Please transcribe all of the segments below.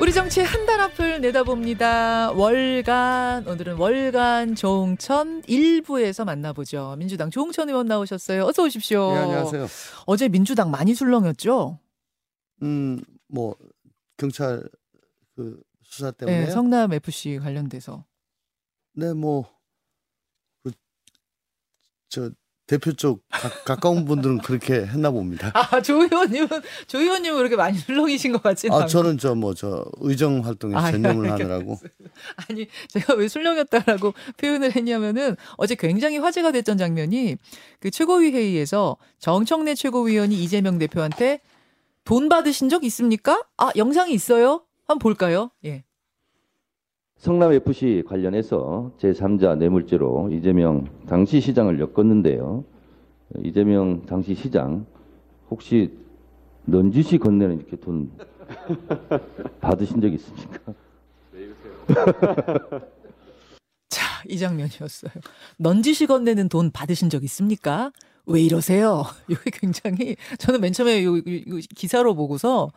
우리 정치의 한 달 앞을 내다봅니다. 월간 오늘은 월간 조홍천 1부에서 만나보죠. 민주당 조홍천 의원 나오셨어요. 어서 오십시오. 네, 안녕하세요. 어제 민주당 많이 술렁였죠? 음, 뭐 경찰 그 수사 때문에 네, 성남 FC 관련돼서. 네, 뭐 그 저 대표 쪽 가, 가까운 분들은 그렇게 했나 봅니다. 아, 조 의원님은 조 의원님은 그렇게 많이 술렁이신 것 같지는 아, 않고. 저는 저 뭐 저 의정 활동에 아, 전념을 예, 하느라고 아니 제가 왜 술렁였다라고 표현을 했냐면은 어제 굉장히 화제가 됐던 장면이 그 최고위 회의에서 정청래 최고위원이 이재명 대표한테 돈 받으신 적 있습니까? 아 영상이 있어요? 한번 볼까요? 예. 성남 FC 관련해서 제3자 뇌물죄로 이재명 당시 시장을 엮었는데요. 이재명 당시 시장 혹시 넌지시 건네는 이렇게 돈 받으신 적 있습니까? 자, 이 장면이었어요. 넌지시 건네는 돈 받으신 적 있습니까? 왜 이러세요? 이게 굉장히 저는 맨 처음에 요, 요- 요 기사로 보고서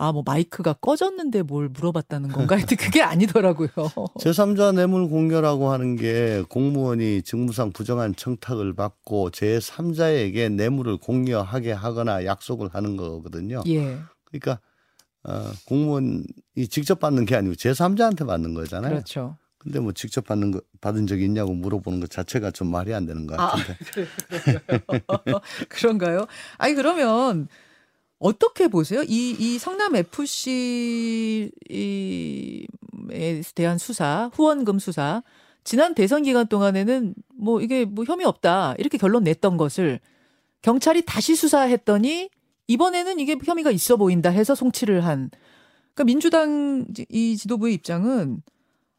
아, 뭐 마이크가 꺼졌는데 뭘 물어봤다는 건가 했더니 그게 아니더라고요. 제3자 뇌물 공여라고 하는 게 공무원이 직무상 부정한 청탁을 받고 제3자에게 뇌물을 공여하게 하거나 약속을 하는 거거든요. 예. 그러니까 어, 공무원이 직접 받는 게 아니고 제3자한테 받는 거잖아요. 그렇죠. 근데 뭐 직접 받는 거 받은 적이 있냐고 물어보는 것 자체가 좀 말이 안 되는 것 아, 같은데. 그런가요? 아니 그러면 어떻게 보세요? 이, 이 성남 FC에 대한 수사, 후원금 수사, 지난 대선 기간 동안에는 뭐 이게 뭐 혐의 없다 이렇게 결론 냈던 것을 경찰이 다시 수사했더니 이번에는 이게 혐의가 있어 보인다 해서 송치를 한. 그러니까 민주당 지- 이 지도부의 입장은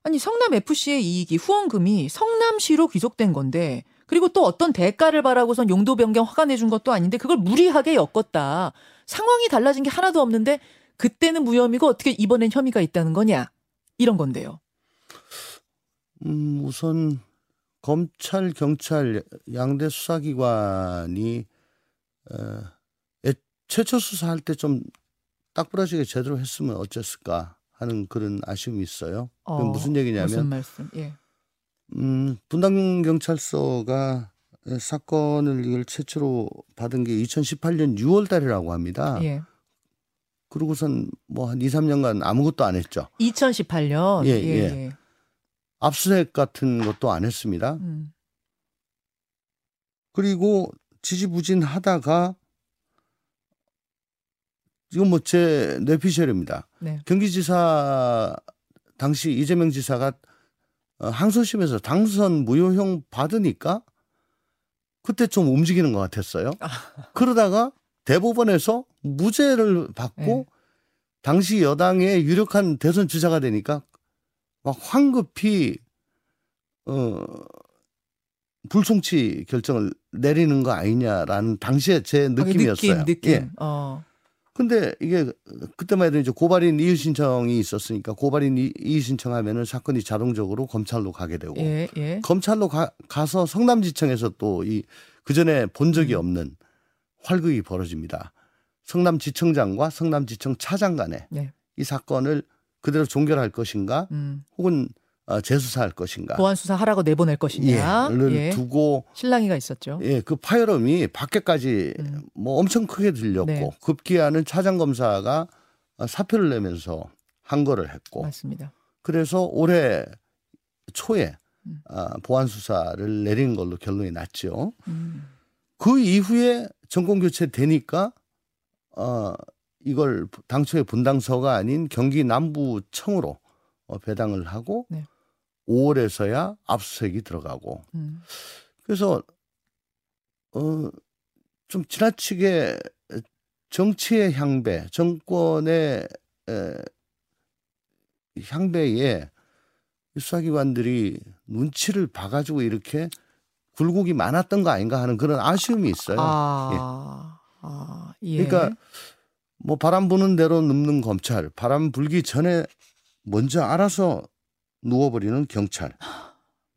아니 성남 FC의 이익이 후원금이 성남시로 귀속된 건데 그리고 또 어떤 대가를 바라고선 용도 변경 허가 내 준 것도 아닌데 그걸 무리하게 엮었다. 상황이 달라진 게 하나도 없는데 그때는 무혐의고 어떻게 이번엔 혐의가 있다는 거냐 이런 건데요. 음, 우선 검찰, 경찰 양대 수사기관이 어, 애- 최초 수사할 때 좀 딱부러지게 제대로 했으면 어땠을까 하는 그런 아쉬움이 있어요. 어, 무슨 얘기냐면 무슨 말씀? 예. 음, 분당 경찰서가 사건을 이걸 최초로 받은 게 2018년 6월 달이라고 합니다. 예. 그러고선 뭐 한 2, 3년간 아무것도 안 했죠. 2018년. 예, 예, 예. 예. 압수수색 같은 것도 안 했습니다. 음. 그리고 지지부진 하다가 이건 뭐 제 뇌피셜입니다. 네. 경기지사 당시 이재명 지사가 어, 항소심에서 당선 무효형 받으니까 그때 좀 움직이는 것 같았어요. 아. 그러다가 대법원에서 무죄를 받고 네. 당시 여당의 유력한 대선 주자가 되니까 막 황급히 어 불송치 결정을 내리는 거 아니냐라는 당시에 제 아, 그 느낌이었어요. 느낌, 느낌. 예. 어. 근데 이게 그때만 해도 이제 고발인 이의 신청이 있었으니까 고발인 이- 이의 신청하면은 사건이 자동적으로 검찰로 가게 되고 예, 예. 검찰로 가, 가서 성남지청에서 또 이 그전에 본 음. 적이 없는 활극이 벌어집니다. 성남지청장과 성남지청 차장 간에 네. 이 사건을 그대로 종결할 것인가 음. 혹은 어, 재수사할 것인가 보안 수사 하라고 내보낼 것이냐. 예,를 예. 두고 신랑이가 있었죠. 예, 그 파열음이 밖에까지 음. 뭐 엄청 크게 들렸고 네. 급기야는 차장 검사가 어, 사표를 내면서 한 거를 했고 맞습니다. 그래서 올해 초에 음. 아, 보안 수사를 내린 걸로 결론이 났죠. 음. 그 이후에 정권 교체 되니까 어 이걸 당초에 분당서가 아닌 경기 남부청으로 어, 배당을 하고 네. 5월에서야 압수수색이 들어가고 음. 그래서 어 좀 지나치게 정치의 향배, 정권의 에, 향배에 이 수사기관들이 눈치를 봐가지고 이렇게 굴곡이 많았던 거 아닌가 하는 그런 아쉬움이 있어요. 아, 아, 예. 그러니까 뭐 바람 부는 대로 눕는 검찰, 바람 불기 전에 먼저 알아서 누워버리는 경찰.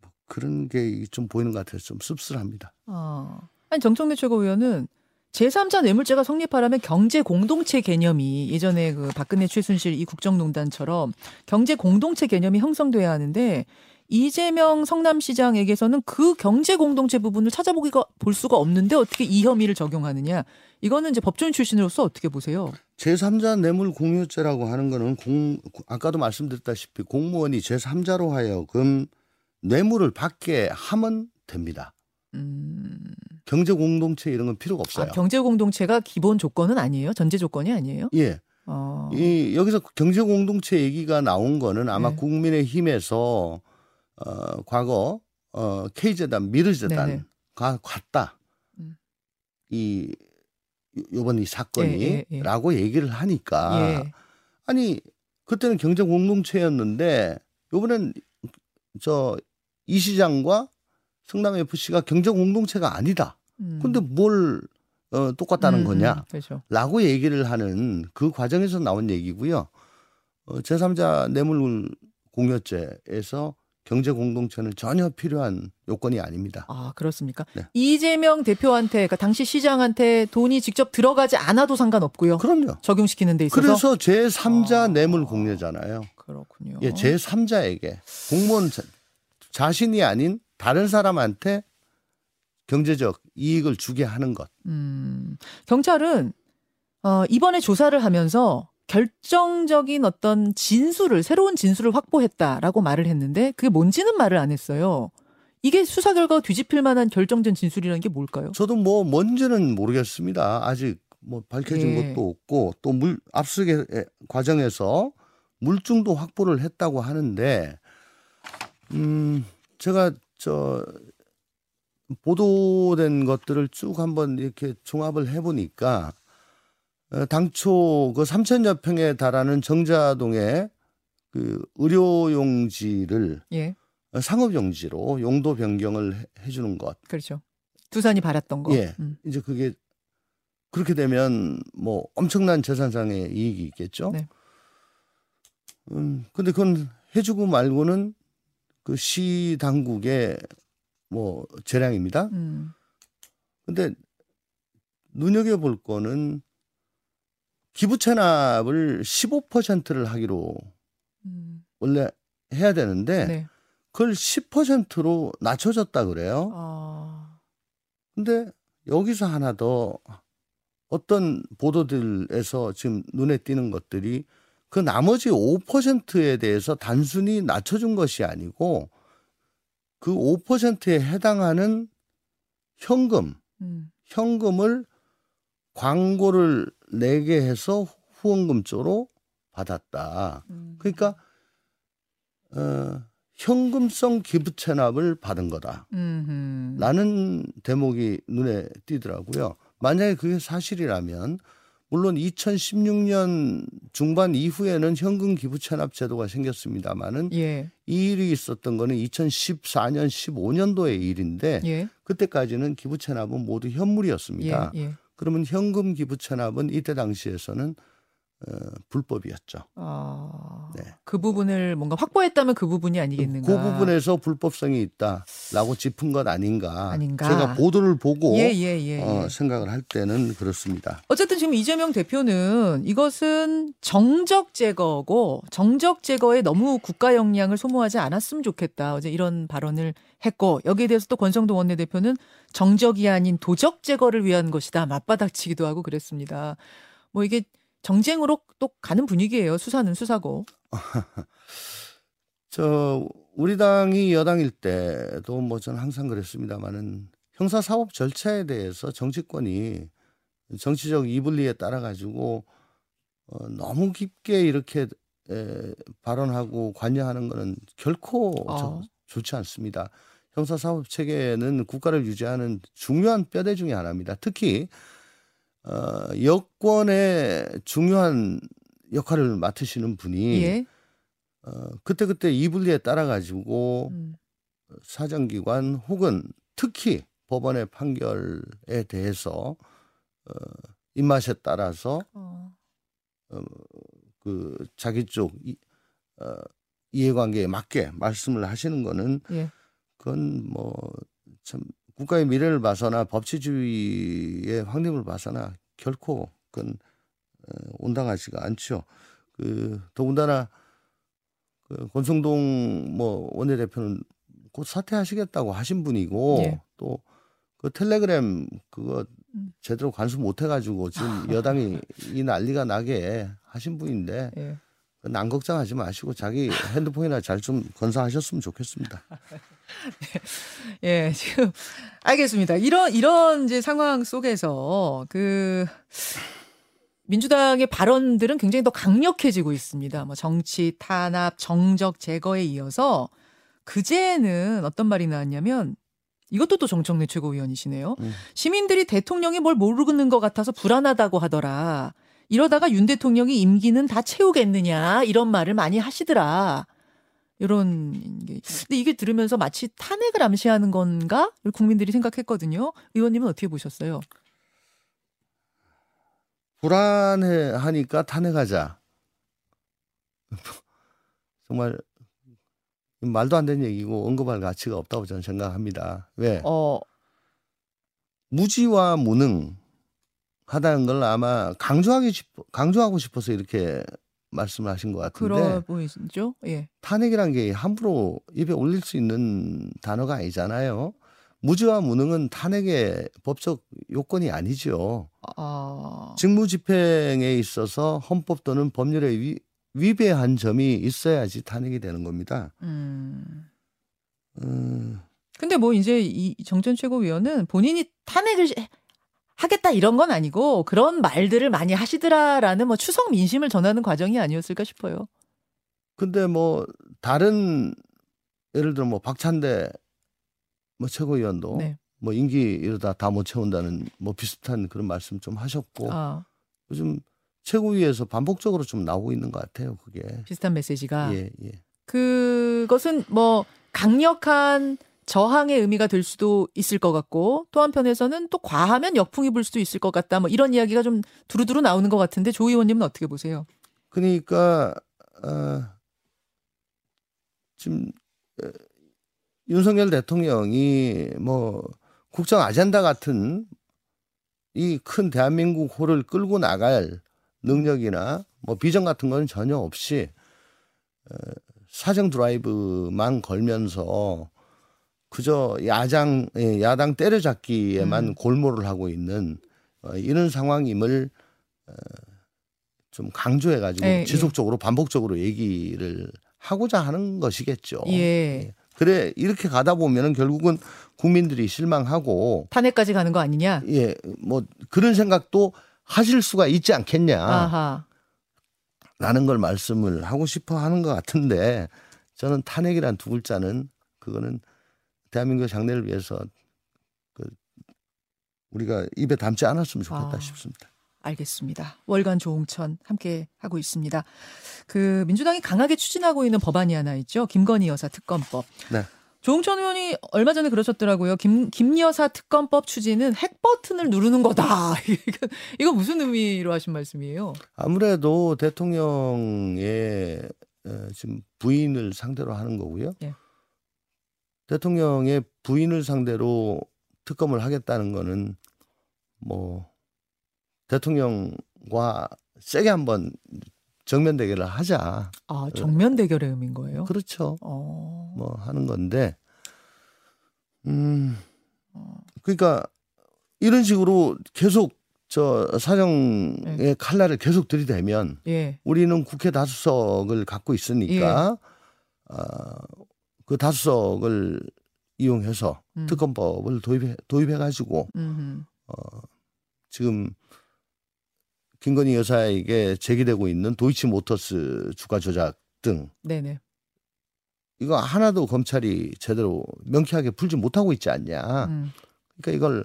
뭐 그런 게 좀 보이는 것 같아서 좀 씁쓸합니다. 어. 아니 정청래 최고위원은 제3자 뇌물죄가 성립하려면 경제 공동체 개념이 예전에 그 박근혜 최순실 이 국정농단처럼 경제 공동체 개념이 형성돼야 하는데 이재명 성남시장에게서는 그 경제 공동체 부분을 찾아보기가 볼 수가 없는데 어떻게 이 혐의를 적용하느냐? 이거는 이제 법조인 출신으로서 어떻게 보세요? 제3자 뇌물 공유죄라고 하는 거는 공 아까도 말씀드렸다시피 공무원이 제3자로 하여금 뇌물을 받게 하면 됩니다. 음, 경제 공동체 이런 건 필요가 없어요. 아, 경제 공동체가 기본 조건은 아니에요? 전제 조건이 아니에요? 예. 어, 이 여기서 경제 공동체 얘기가 나온 거는 아마 네. 국민의 힘에서 어 과거 어 K재단 네네. 미르재단과 같다. 음. 이 요번 이 예, 예, 예. 사건이라고 얘기를 하니까 예. 아니 그때는 경제 공동체였는데 요번엔 저 이 시장과 성남 FC가 경제 공동체가 아니다. 음. 근데 뭘 어, 똑같다는 음, 거냐? 음, 그렇죠. 라고 얘기를 하는 그 과정에서 나온 얘기고요. 어, 제3자 뇌물 공여죄에서 경제 공동체는 전혀 필요한 요건이 아닙니다. 아, 그렇습니까? 네. 이재명 대표한테, 그러니까 당시 시장한테 돈이 직접 들어가지 않아도 상관없고요. 그럼요. 적용시키는 데 있어서. 그래서 제 3자 아. 뇌물 공여잖아요. 그렇군요. 예, 제 3자에게 공무원 자, 자신이 아닌 다른 사람한테 경제적 이익을 주게 하는 것. 음, 경찰은 어, 이번에 조사를 하면서 결정적인 어떤 진술을 새로운 진술을 확보했다라고 말을 했는데 그게 뭔지는 말을 안 했어요. 이게 수사 결과가 뒤집힐 만한 결정된 진술이라는 게 뭘까요? 저도 뭐 뭔지는 모르겠습니다. 아직 뭐 밝혀진 예. 것도 없고 또 물 압수수색 과정에서 물증도 확보를 했다고 하는데 음 제가 저 보도된 것들을 쭉 한번 이렇게 종합을 해 보니까 어, 당초 그 3천여 평에 달하는 정자동의 그 의료용지를 예, 상업용지로 용도 변경을 해- 해주는 것 그렇죠. 두산이 바랐던 거. 예. 음, 이제 그게 그렇게 되면 뭐 엄청난 재산상의 이익이 있겠죠. 네. 음, 근데 그건 해주고 말고는 그 시 당국의 뭐 재량입니다. 음, 근데 눈여겨 볼 거는 기부 체납을 15%를 하기로 음, 원래 해야 되는데 네. 그걸 10%로 낮춰졌다 그래요. 아, 근데 여기서 하나 더 어떤 보도들에서 지금 눈에 띄는 것들이 그 나머지 5%에 대해서 단순히 낮춰준 것이 아니고 그 5%에 해당하는 현금, 음, 현금을 광고를 내게 해서 후원금 쪽으로 받았다. 음. 그러니까 어, 현금성 기부 체납을 받은 거다. 음흠. 라는 대목이 눈에 띄더라고요. 만약에 그게 사실이라면 물론 2016년 중반 이후에는 현금 기부 체납 제도가 생겼습니다마는 예, 이 일이 있었던 거는 2014년 15년도의 일인데 예, 그때까지는 기부 체납은 모두 현물이었습니다. 예, 예. 그러면 현금 기부 체납은 이때 당시에서는 어, 불법이었죠. 아, 네. 그 부분을 뭔가 확보했다면 그 부분이 아니겠는가. 그 부분에서 불법성이 있다라고 짚은 것 아닌가. 아닌가. 제가 보도를 보고 예, 예, 예. 어, 예. 생각을 할 때는 그렇습니다. 어쨌든 지금 이재명 대표는 이것은 정적 제거고 정적 제거에 너무 국가 역량을 소모하지 않았으면 좋겠다. 어제 이런 발언을 했고 여기에 대해서 또 권성동 원내대표는 정적이 아닌 도적 제거를 위한 것이다. 맞바닥치기도 하고 그랬습니다. 뭐 이게 정쟁으로 또 가는 분위기예요. 수사는 수사고. 저 우리 당이 여당일 때도 뭐 저는 항상 그랬습니다만은 형사 사법 절차에 대해서 정치권이 정치적 이불리에 따라 가지고 어, 너무 깊게 이렇게 에, 발언하고 관여하는 것은 결코 저- 어. 좋지 않습니다. 형사 사법 체계는 국가를 유지하는 중요한 뼈대 중의 하나입니다. 특히 어, 여권의 중요한 역할을 맡으시는 분이 예. 어, 그때 그때 이불리에 따라 가지고 음. 사정기관 혹은 특히 법원의 판결에 대해서 어, 입맛에 따라서 어. 그 자기 쪽 이, 어, 이해관계에 맞게 말씀을 하시는 거는 예. 그건 뭐 참 국가의 미래를 봐서나 법치주의의 확립을 봐서나 결코 그건 어, 온당하지가 않죠. 그 더군다나 그 권성동 뭐 원내대표는 곧 사퇴하시겠다고 하신 분이고 예. 또그 텔레그램 그거 음. 제대로 관수 못 해가지고 지금 여당이 이 난리가 나게 하신 분인데 예. 난 걱정하지 마시고 자기 핸드폰이나 잘 좀 건사하셨으면 좋겠습니다. 예, 지금 알겠습니다. 이런 이런 이제 상황 속에서 그 민주당의 발언들은 굉장히 더 강력해지고 있습니다. 뭐 정치 탄압, 정적 제거에 이어서 그제는 어떤 말이 나왔냐면 이것도 또 정청래 최고위원이시네요. 음. 시민들이 대통령이 뭘 모르는 것 같아서 불안하다고 하더라. 이러다가 윤 대통령이 임기는 다 채우겠느냐 이런 말을 많이 하시더라. 이런 게. 근데 이게 들으면서 마치 탄핵을 암시하는 건가? 국민들이 생각했거든요. 의원님은 어떻게 보셨어요? 불안해 하니까 탄핵하자. 정말 말도 안 되는 얘기고 언급할 가치가 없다고 저는 생각합니다. 왜? 어, 무지와 무능 하다는 걸 아마 강조하기 싶어, 강조하고 싶어서 이렇게 말씀을 하신 것 같은데 그러 보이시죠? 예. 탄핵이란 게 함부로 입에 올릴 수 있는 단어가 아니잖아요. 무지와 무능은 탄핵의 법적 요건이 아니죠. 아, 직무 집행에 있어서 헌법 또는 법률에 위, 위배한 점이 있어야지 탄핵이 되는 겁니다. 음. 음, 근데 뭐 이제 이 정전 최고위원은 본인이 탄핵을 시- 하겠다 이런 건 아니고 그런 말들을 많이 하시더라라는 뭐 추석 민심을 전하는 과정이 아니었을까 싶어요. 근데 뭐 다른 예를 들어 뭐 박찬대 뭐 최고위원도 네. 뭐 임기 이러다 다 못 채운다는 뭐 비슷한 그런 말씀 좀 하셨고 아, 요즘 최고위에서 반복적으로 좀 나오고 있는 것 같아요. 그게 비슷한 메시지가 예 예. 그것은 뭐 강력한 저항의 의미가 될 수도 있을 것 같고 또 한편에서는 또 과하면 역풍이 불 수도 있을 것 같다. 뭐 이런 이야기가 좀 두루두루 나오는 것 같은데 조 의원님은 어떻게 보세요? 그러니까 어, 지금 어, 윤석열 대통령이 뭐 국정 아젠다 같은 이 큰 대한민국 호를 끌고 나갈 능력이나 뭐 비전 같은 건 전혀 없이 어, 사정 드라이브만 걸면서 그저 야장 예, 야당 때려잡기에만 음. 골몰을 하고 있는 어, 이런 상황임을 어, 좀 강조해 가지고 예, 예. 지속적으로 반복적으로 얘기를 하고자 하는 것이겠죠. 예. 그래 이렇게 가다 보면은 결국은 국민들이 실망하고 탄핵까지 가는 거 아니냐? 예 뭐 그런 생각도 하실 수가 있지 않겠냐라는 아하. 걸 말씀을 하고 싶어 하는 것 같은데 저는 탄핵이란 두 글자는 그거는 대한민국 장래를 위해서 그 우리가 입에 담지 않았으면 좋겠다 아. 싶습니다. 알겠습니다. 월간 조홍천 함께 하고 있습니다. 그 민주당이 강하게 추진하고 있는 법안이 하나 있죠. 김건희 여사 특검법. 네. 조홍천 의원이 얼마 전에 그러셨더라고요. 김, 김 여사 특검법 추진은 핵 버튼을 누르는 거다. 이거, 무슨 의미로 하신 말씀이에요? 아무래도 대통령의 어, 지금 부인을 상대로 하는 거고요. 예. 대통령의 부인을 상대로 특검을 하겠다는 거는 뭐 대통령과 세게 한번 정면 대결을 하자. 아, 정면 대결의 의미인 거예요? 그렇죠. 어. 뭐 하는 건데, 음, 그러니까 이런 식으로 계속 저 사정의 네. 칼날을 계속 들이대면 예. 우리는 국회 다수석을 갖고 있으니까 어, 그 다수석을 이용해서 음. 특검법을 도입해 도입해 가지고 음. 지금 김건희 여사에게 제기되고 있는 도이치모터스 주가 조작 등 네네. 이거 하나도 검찰이 제대로 명쾌하게 풀지 못하고 있지 않냐. 음. 그러니까 이걸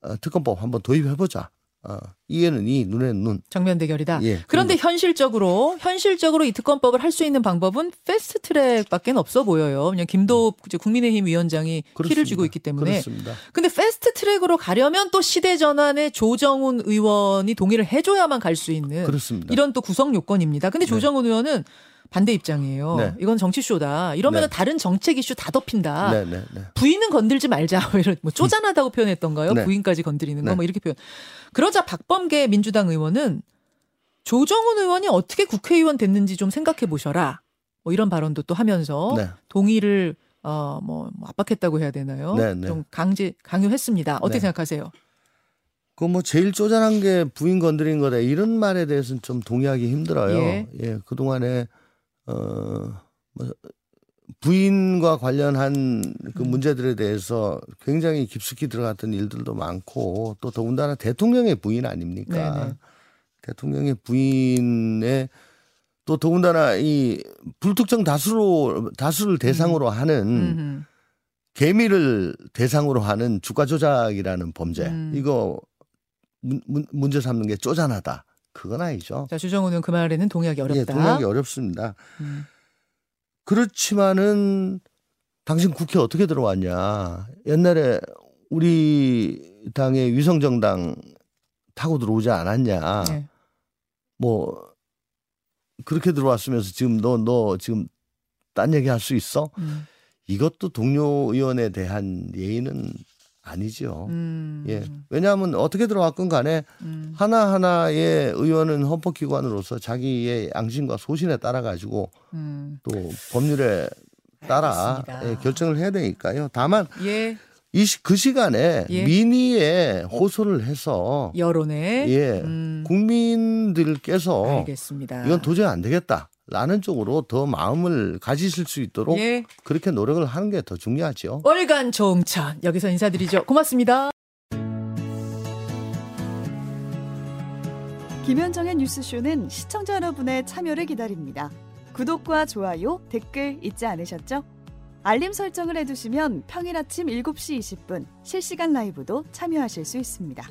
어, 특검법 한번 도입해 보자. 어, 이에는 이, 눈에는 눈. 정면 대결이다. 예. 그런데 그런 현실적으로 현실적으로 이 특검법을 할 수 있는 방법은 패스트 트랙밖에 없어 보여요. 그냥 김도읍 국민의힘 위원장이 거- 키를 그렇습니다. 쥐고 있기 때문에. 그렇습니다. 근데 패스트 트랙으로 가려면 또 시대 전환에 조정훈 의원이 동의를 해줘야만 갈 수 있는 그렇습니다. 이런 또 구성 요건입니다. 근데 네. 조정훈 의원은 반대 입장이에요. 네. 이건 정치쇼다. 이러면 네. 은 다른 정책 이슈 다 덮인다. 네, 네, 네. 부인은 건들지 말자. 뭐 이런 뭐 쪼잔하다고 표현했던가요? 네. 부인까지 건드리는 거 네. 뭐 이렇게 표현. 그러자 박범계 민주당 의원은 조정훈 의원이 어떻게 국회의원 됐는지 좀 생각해 보셔라. 뭐 이런 발언도 또 하면서 네. 동의를 어뭐 압박했다고 해야 되나요? 좀 강제 강요했습니다. 어떻게 네. 생각하세요? 그뭐 제일 쪼잔한 게 부인 건드린 거다 이런 말에 대해서는 좀 동의하기 힘들어요. 예. 예, 그 동안에 어뭐 부인과 관련한 그 음. 문제들에 대해서 굉장히 깊숙이 들어갔던 일들도 많고 또 더군다나 대통령의 부인 아닙니까? 네네. 대통령의 부인의 또 더군다나 이 불특정 다수로 다수를 대상으로 하는 음. 개미를 대상으로 하는 주가 조작이라는 범죄 음. 이거 문, 문, 문제 삼는 게 쪼잔하다 그건 아니죠. 자 주정훈은 그 말에는 동의하기 예, 어렵다. 동의하기 어렵습니다. 음. 그렇지만은 당신 국회 어떻게 들어왔냐? 옛날에 우리 당의 위성정당 타고 들어오지 않았냐? 네. 뭐 그렇게 들어왔으면서 지금 너너 지금 딴 얘기 할 수 있어? 음. 이것도 동료 의원에 대한 예의는 아니죠. 음. 예. 왜냐하면 어떻게 들어왔건 간에 음. 하나하나의 의원은 헌법기관으로서 자기의 양심과 소신에 따라 가지고 음. 또 법률에 따라. 예, 결정을 해야 되니까요. 다만 예. 이그 시간에 예. 민의에 호소를 해서 여론에 예 음. 국민들께서 알겠습니다. 이건 도저히 안 되겠다 라는 쪽으로 더 마음을 가지실 수 있도록 예. 그렇게 노력을 하는 게 더 중요하죠. 월간 종천 여기서 인사드리죠. 고맙습니다. 김현정의 뉴스쇼는 시청자 여러분의 참여를 기다립니다. 구독과 좋아요, 댓글 잊지 않으셨죠? 알림 설정을 해두시면 평일 아침 7시 20분 실시간 라이브도 참여하실 수 있습니다.